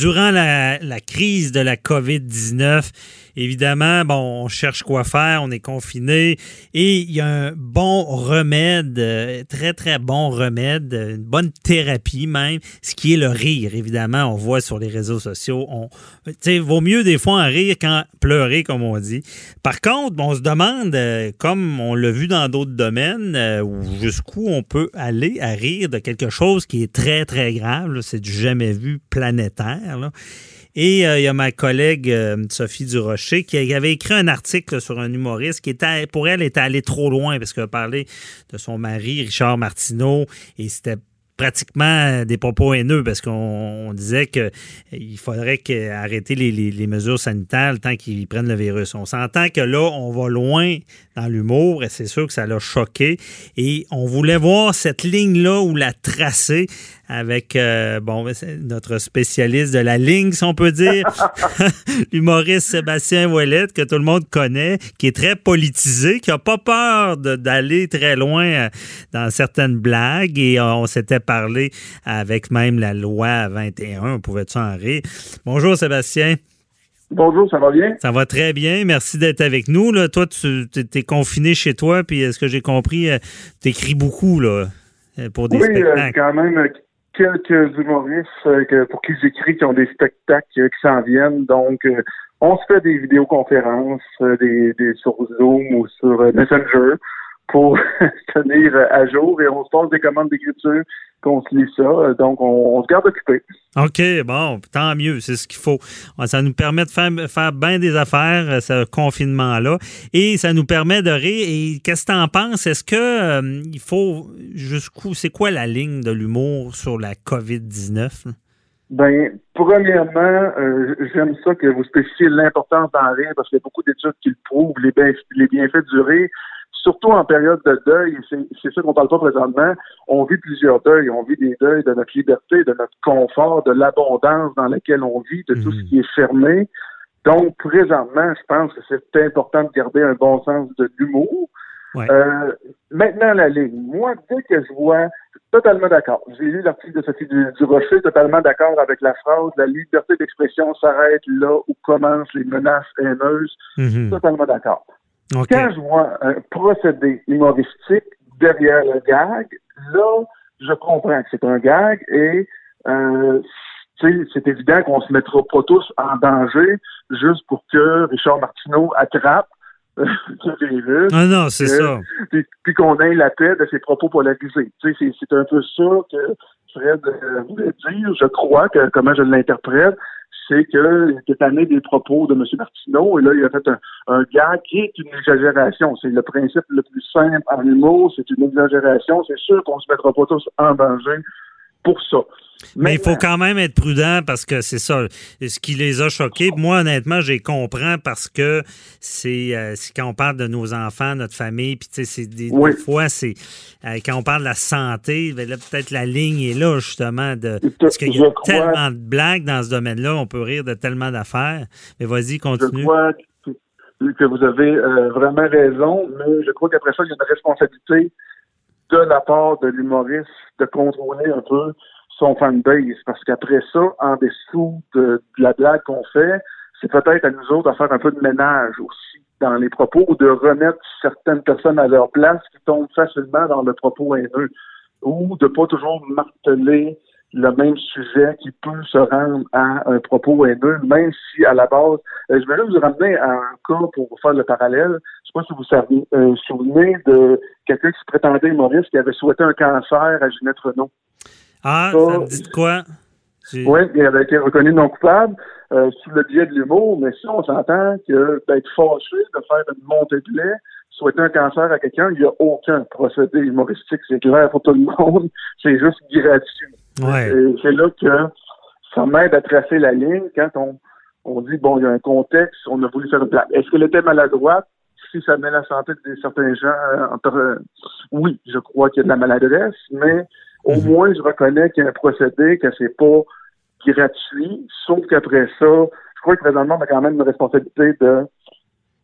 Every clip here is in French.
Durant la, crise de la COVID-19, Évidemment, bon, on cherche quoi faire, on est confiné et il y a un bon remède, euh, très, très bon remède, une bonne thérapie même, ce qui est le rire, évidemment. On voit sur les réseaux sociaux. On, vaut mieux des fois en rire qu'en pleurer, comme on dit. Par contre, on se demande, euh, comme on l'a vu dans d'autres domaines, euh, jusqu'où on peut aller à rire de quelque chose qui est très, très grave. C'est du jamais vu planétaire. Et euh, il y a ma collègue euh, Sophie Durocher qui avait écrit un article sur un humoriste qui était, pour elle, était allé trop loin parce qu'elle parlait de son mari, Richard Martineau, et c'était pratiquement des propos haineux parce qu'on disait qu'il faudrait arrêter les, les, mesures sanitaires le temps qu'ils prennent le virus. On s'entend que là, on va loin dans l'humour et c'est sûr que ça l'a choqué. Et on voulait voir cette ligne-là où la tracer avec euh, bon notre spécialiste de la ligne, si on peut dire, l'humoriste Sébastien Ouellette, que tout le monde connaît, qui est très politisé, qui a pas peur d'aller très loin euh, dans certaines blagues. Et on s'était parlé avec même la loi 21, on pouvait en rire? Bonjour Sébastien. Bonjour, ça va bien? Ça va très bien. Merci d'être avec nous. Là, toi, tu es confiné chez toi, puis est-ce que j'ai compris, euh, tu écris beaucoup là, pour des oui, spectacles? quand même quelques humoristes euh, pour qui j'écris qui ont des spectacles qui s'en viennent. Donc, euh, on se fait des vidéoconférences euh, des, des, sur Zoom ou sur Messenger pour tenir à jour et on se passe des commandes d'écriture qu'on se lit ça. Donc, on, se garde occupé. OK, bon, tant mieux, c'est ce qu'il faut. Ça nous permet de faire, faire bien des affaires, euh, ce confinement-là, et ça nous permet de rire. Et qu'est-ce que tu en penses? Est-ce que euh, il faut jusqu'où, c'est quoi la ligne de l'humour sur la COVID-19? Ben, premièrement, euh, j'aime ça que vous spécifiez l'importance d'en rire parce qu'il y a beaucoup d'études qui le prouvent, les, les bienfaits du rire surtout en période de deuil, c'est ça qu'on parle pas présentement, on vit plusieurs deuils. On vit des deuils de notre liberté, de notre confort, de l'abondance dans laquelle on vit, de tout ce mhm. qui est fermé. Donc, présentement, je pense que c'est important de garder un bon sens de l'humour. Euh, maintenant, la ligne. Moi, dès que je vois, totalement d'accord. J'ai lu l'article de Sophie du, Rocher, totalement d'accord avec la phrase la liberté d'expression s'arrête là où commencent les menaces haineuses. Mhm. Totalement d'accord. Quand je vois un procédé humoristique derrière le gag, là, je comprends que c'est un gag et euh, c'est évident qu'on se mettra pas tous en danger juste pour que Richard Martineau attrape euh, le virus. Ah non, c'est ça. Puis, qu'on ait la paix de ses propos polarisés. C'est un peu ça que Fred euh, voulait dire, je crois, que comment je l'interprète c'est qu'il était tanné des propos de M. Martineau, et là, il a fait un, un gag qui est une exagération. C'est le principe le plus simple en humour, c'est une exagération. C'est sûr qu'on se mettra pas tous en danger pour ça. Mais il faut quand même être prudent parce que c'est ça. Ce qui les a choqués, moi, honnêtement, j'ai comprends parce que c'est euh, quand on parle de nos enfants, notre famille, puis tu sais, des, fois, c'est euh, quand on parle de la santé, ben peut-être la ligne est là, justement, de parce qu'il y a tellement de blagues dans ce domaine-là, on peut rire de tellement d'affaires. Mais vas-y, continue. Je crois que vous avez euh, vraiment raison, mais je crois qu'après ça, il y a une responsabilité de la part de l'humoriste de contrôler un peu son fanbase, parce qu'après ça, en dessous de, la blague qu'on fait, c'est peut-être à nous autres à faire un peu de ménage aussi dans les propos ou de remettre certaines personnes à leur place qui tombent facilement dans le propos haineux ou de pas toujours marteler le même sujet qui peut se rendre à un propos haineux, même si à la base, euh, je vais juste vous ramener à un cas pour faire le parallèle. Je sais pas si vous savez, euh, souvenez de quelqu'un qui se prétendait humoriste qui avait souhaité un cancer à Ginette Renault. Ah, ça, me dit quoi? Oui, il avait été reconnu non coupable euh, sous le biais de l'humour, mais si on s'entend que d'être fâché, de faire une montée de lait, souhaiter un cancer à quelqu'un, il n'y a aucun procédé humoristique, c'est clair pour tout le monde, c'est juste gratuit. Ouais. C'est là que ça m'aide à tracer la ligne quand on on dit, bon, il y a un contexte, on a voulu faire une blague. Est-ce qu'elle était maladroite? Si ça met la santé de certains gens, euh, oui, je crois qu'il y a de la maladresse, mais au mhm. moins, je reconnais qu'il y a un procédé, que c'est pas gratuit, sauf qu'après ça, je crois que présentement, on a quand même une responsabilité de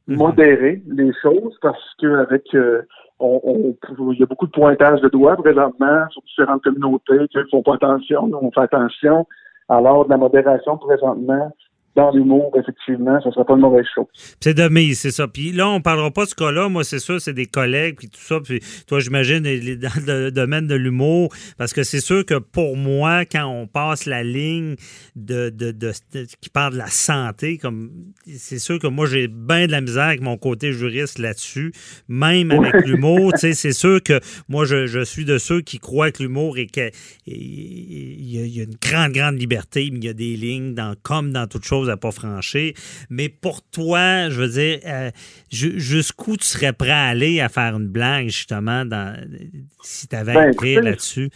mhm. modérer les choses parce qu'avec euh, on, il y a beaucoup de pointage de doigts présentement sur différentes communautés qui font pas attention, nous on fait attention. Alors, de la modération présentement, dans l'humour, effectivement, ce ne sera pas une mauvaise chose. C'est de mise, c'est ça. Puis là, on ne parlera pas de ce cas-là. Moi, c'est sûr, c'est des collègues, puis tout ça. Puis toi, j'imagine, dans le domaine de l'humour, parce que c'est sûr que pour moi, quand on passe la ligne de, de, de, qui parle de la santé, comme c'est sûr que moi, j'ai bien de la misère avec mon côté juriste là-dessus, même avec l'humour. c'est sûr que moi, je, je, suis de ceux qui croient que l'humour est qu'il y, a une grande, grande liberté, mais il y a des lignes dans, comme dans toute chose à pas franchir. Mais pour toi, je veux dire, euh, jusqu'où tu serais prêt à aller à faire une blague, justement, dans, si tu avais ben, écrit là-dessus?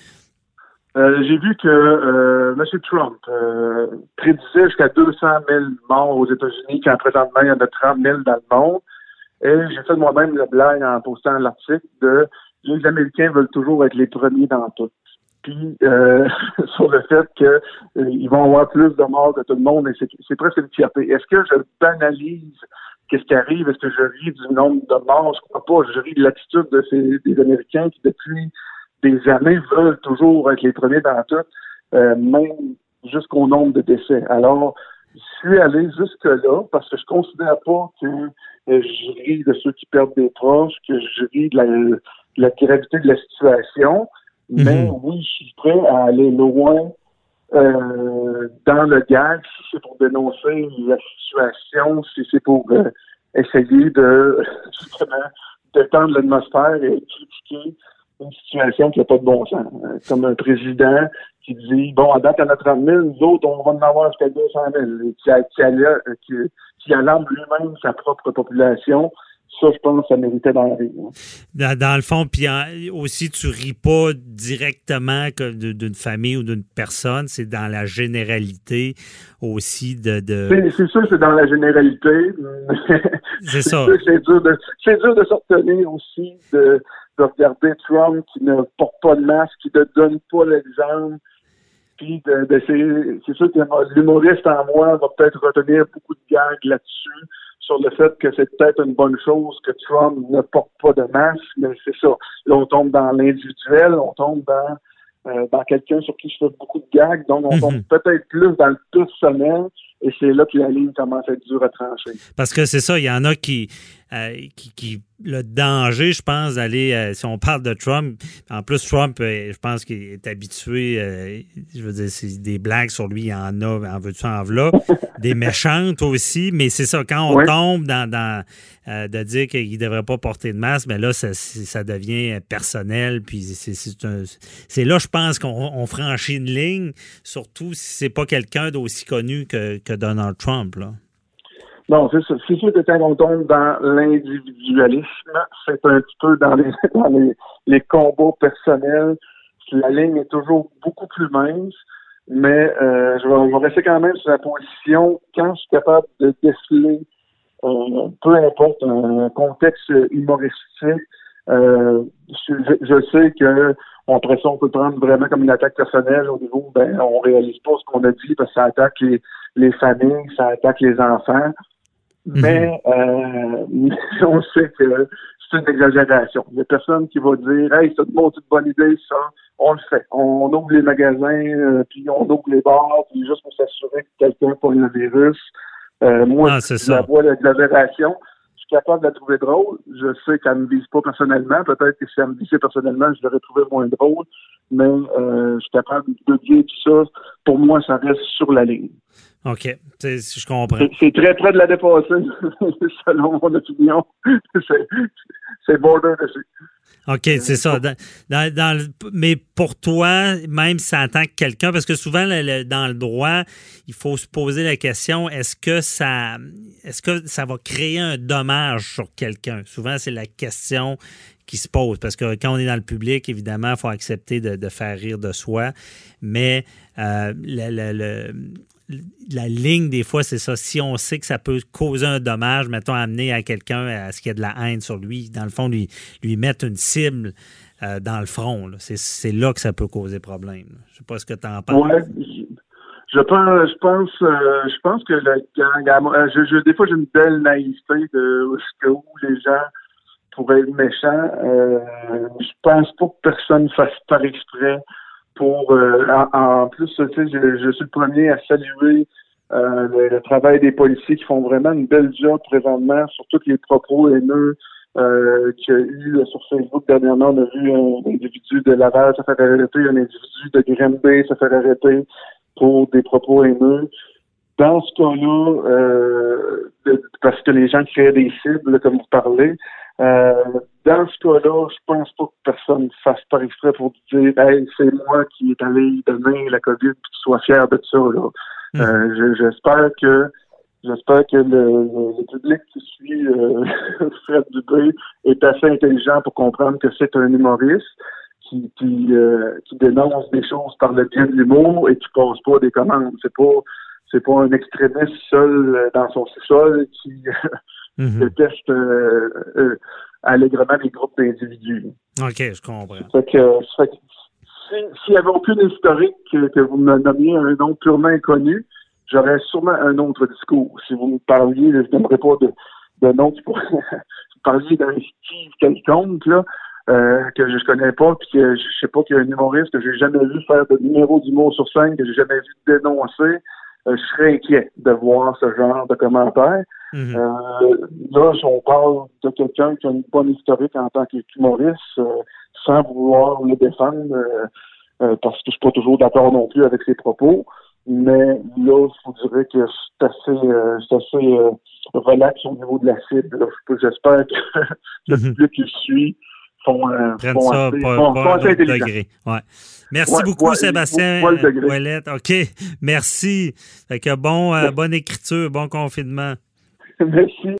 Euh, j'ai vu que euh, M. Trump prédisait jusqu'à 200 000 morts aux États-Unis, quand présentement, il y en a 30 000 dans le monde. Et j'ai fait moi-même la blague en postant l'article de les Américains veulent toujours être les premiers dans tout puis euh, sur le fait qu'ils euh, vont avoir plus de morts que tout le monde, et c'est presque une fierté. Est-ce que je banalise qu'est-ce qui arrive? Est-ce que je ris du nombre de morts? Je crois pas. Je ris de l'attitude de ces, des Américains qui, depuis des années, veulent toujours être les premiers dans tout, euh, même jusqu'au nombre de décès. Alors, je suis allé jusque-là parce que je considère pas que je ris de ceux qui perdent des proches, que je ris de la, de la gravité de la situation. Mais mhm. oui, je suis prêt à aller loin euh, dans le gag, si c'est pour dénoncer la situation, si c'est pour euh, essayer de justement détendre l'atmosphère et critiquer une situation qui n'a pas de bon sens. Euh, comme un président qui dit Bon, à date, en a 30 000, nous autres, on va en avoir jusqu'à 200 000, et qui, qui, qui alarme lui-même sa propre population ça, je pense ça méritait d'en rire. Dans, dans, le fond, puis aussi, tu ris pas directement d'une famille ou d'une personne, c'est dans la généralité aussi de... de... C'est sûr, c'est dans la généralité. C'est ça. c'est dur de, dur de aussi de, de regarder Trump qui ne porte pas de masque, qui ne donne pas l'exemple. Puis de, de c'est sûr que l'humoriste en moi va peut-être retenir beaucoup de gags là-dessus sur le fait que c'est peut-être une bonne chose que Trump ne porte pas de masque, mais c'est ça. Là, on tombe dans l'individuel, on tombe dans, euh, dans quelqu'un sur qui je fais beaucoup de gags, donc on tombe mhm. peut-être plus dans le personnel, et c'est là que la ligne commence à être dure à trancher. Parce que c'est ça, il y en a qui, euh, qui, le danger, je pense, d'aller, euh, si on parle de Trump, en plus, Trump, euh, je pense qu'il est habitué, je veux dire, c'est des blagues sur lui, il y en a, en veux-tu, en voilà, des méchantes aussi, mais c'est ça, quand on tombe dans, dans de dire qu'il ne devrait pas porter de masque, mais ben là, ça, ça devient personnel, puis c'est là, je pense qu'on franchit une ligne, surtout si c'est pas quelqu'un d'aussi connu que, que Donald Trump. Non, c'est sûr. C'est sûr que quand on tombe dans l'individualisme, c'est un petit peu dans les, dans les, combats personnels. La ligne est toujours beaucoup plus mince, mais euh, je, vais, rester quand même sur la position quand je suis capable de déceler, euh, peu importe un contexte humoristique. Euh, je, je, sais que ça, on peut prendre vraiment comme une attaque personnelle au niveau, ben, on réalise pas ce qu'on a dit parce que ça attaque les, les familles, ça attaque les enfants. Mhm. Mais euh, on sait que c'est une exagération. Il y a personne qui va dire Hey, c'est une bonne idée, ça. On le fait. On ouvre les magasins, euh, puis on ouvre les bars, puis juste pour s'assurer que quelqu'un pas le virus. Euh, moi, ah, c'est la voie d'exagération. Suis capable de la trouver drôle. Je sais qu'elle ne me vise pas personnellement. Peut-être que si elle me visait personnellement, je l'aurais trouvé moins drôle. Mais euh, je suis capable de dire tout ça. Pour moi, ça reste sur la ligne. OK. Je comprends. C'est très près de la dépasser, selon mon opinion. C'est border dessus. OK, c'est ça. Dans, mais pour toi, même si en tant que quelqu'un, parce que souvent dans le droit, il faut se poser la question est-ce que ça est-ce que ça va créer un dommage sur quelqu'un? Souvent, c'est la question qui se pose. Parce que quand on est dans le public, évidemment, il faut accepter de, faire rire de soi. Mais euh, le, la ligne, des fois, c'est ça. Si on sait que ça peut causer un dommage, mettons, amener à quelqu'un à ce qu'il y a de la haine sur lui, dans le fond, lui, lui mettre une cible euh, dans le front, c'est là que ça peut causer problème. Je sais pas ce que tu en penses. Ouais, je pense, je pense, euh, je pense que le gang, des fois, j'ai une belle naïveté de où les gens pourraient être méchants. Euh, je pense pas que personne fasse par exprès pour euh, en, plus, sais, je, suis le premier à saluer euh, le, travail des policiers qui font vraiment une belle job présentement sur tous les propos haineux euh, qu'il y a eu sur Facebook dernièrement. On a vu un individu de Laval se faire arrêter, un individu de Granby se faire arrêter pour des propos haineux. Dans ce cas-là, euh, parce que les gens créent des cibles, comme vous parlez, euh, dans ce cas-là, je pense pas que personne fasse par exprès pour dire Hey, c'est moi qui est allé donner la COVID et que tu sois fier de ça. Là. Hmm. Euh, j'espère que j'espère que le, public qui suit euh, Fred Dubé est assez intelligent pour comprendre que c'est un humoriste qui, qui, euh, qui dénonce des choses par le biais de l'humour et qui pose pas des commandes. C'est pas c'est pas un extrémiste seul dans son sous-sol qui mm déteste allègrement les groupes d'individus. OK, je comprends. Fait que, s'il n'y avait aucune historique que, vous me nommiez un nom purement inconnu, j'aurais sûrement un autre discours. Si vous me parliez, je n'aimerais pas de, de nom vous parliez d'un Steve quelconque, là, euh, que je ne connais pas, puis que je sais pas qu'il y a un humoriste que j'ai jamais vu faire de numéro d'humour sur scène, que j'ai jamais vu dénoncer, euh, je serais inquiet de voir ce genre de commentaires. Mhm. euh, là, on parle de quelqu'un qui a une bonne historique en tant qu'humoriste, euh, sans vouloir le défendre, euh, euh, parce que je suis pas toujours d'accord non plus avec ses propos. Mais là, je vous dirais que c'est assez, c'est assez relax au niveau de la cible. J'espère que le mhm. public qui suit font, Prennent ça pas, degré. Ouais. Merci beaucoup, Sébastien Ouellette. OK. Merci. Fait que bon, bonne écriture, bon confinement. Merci.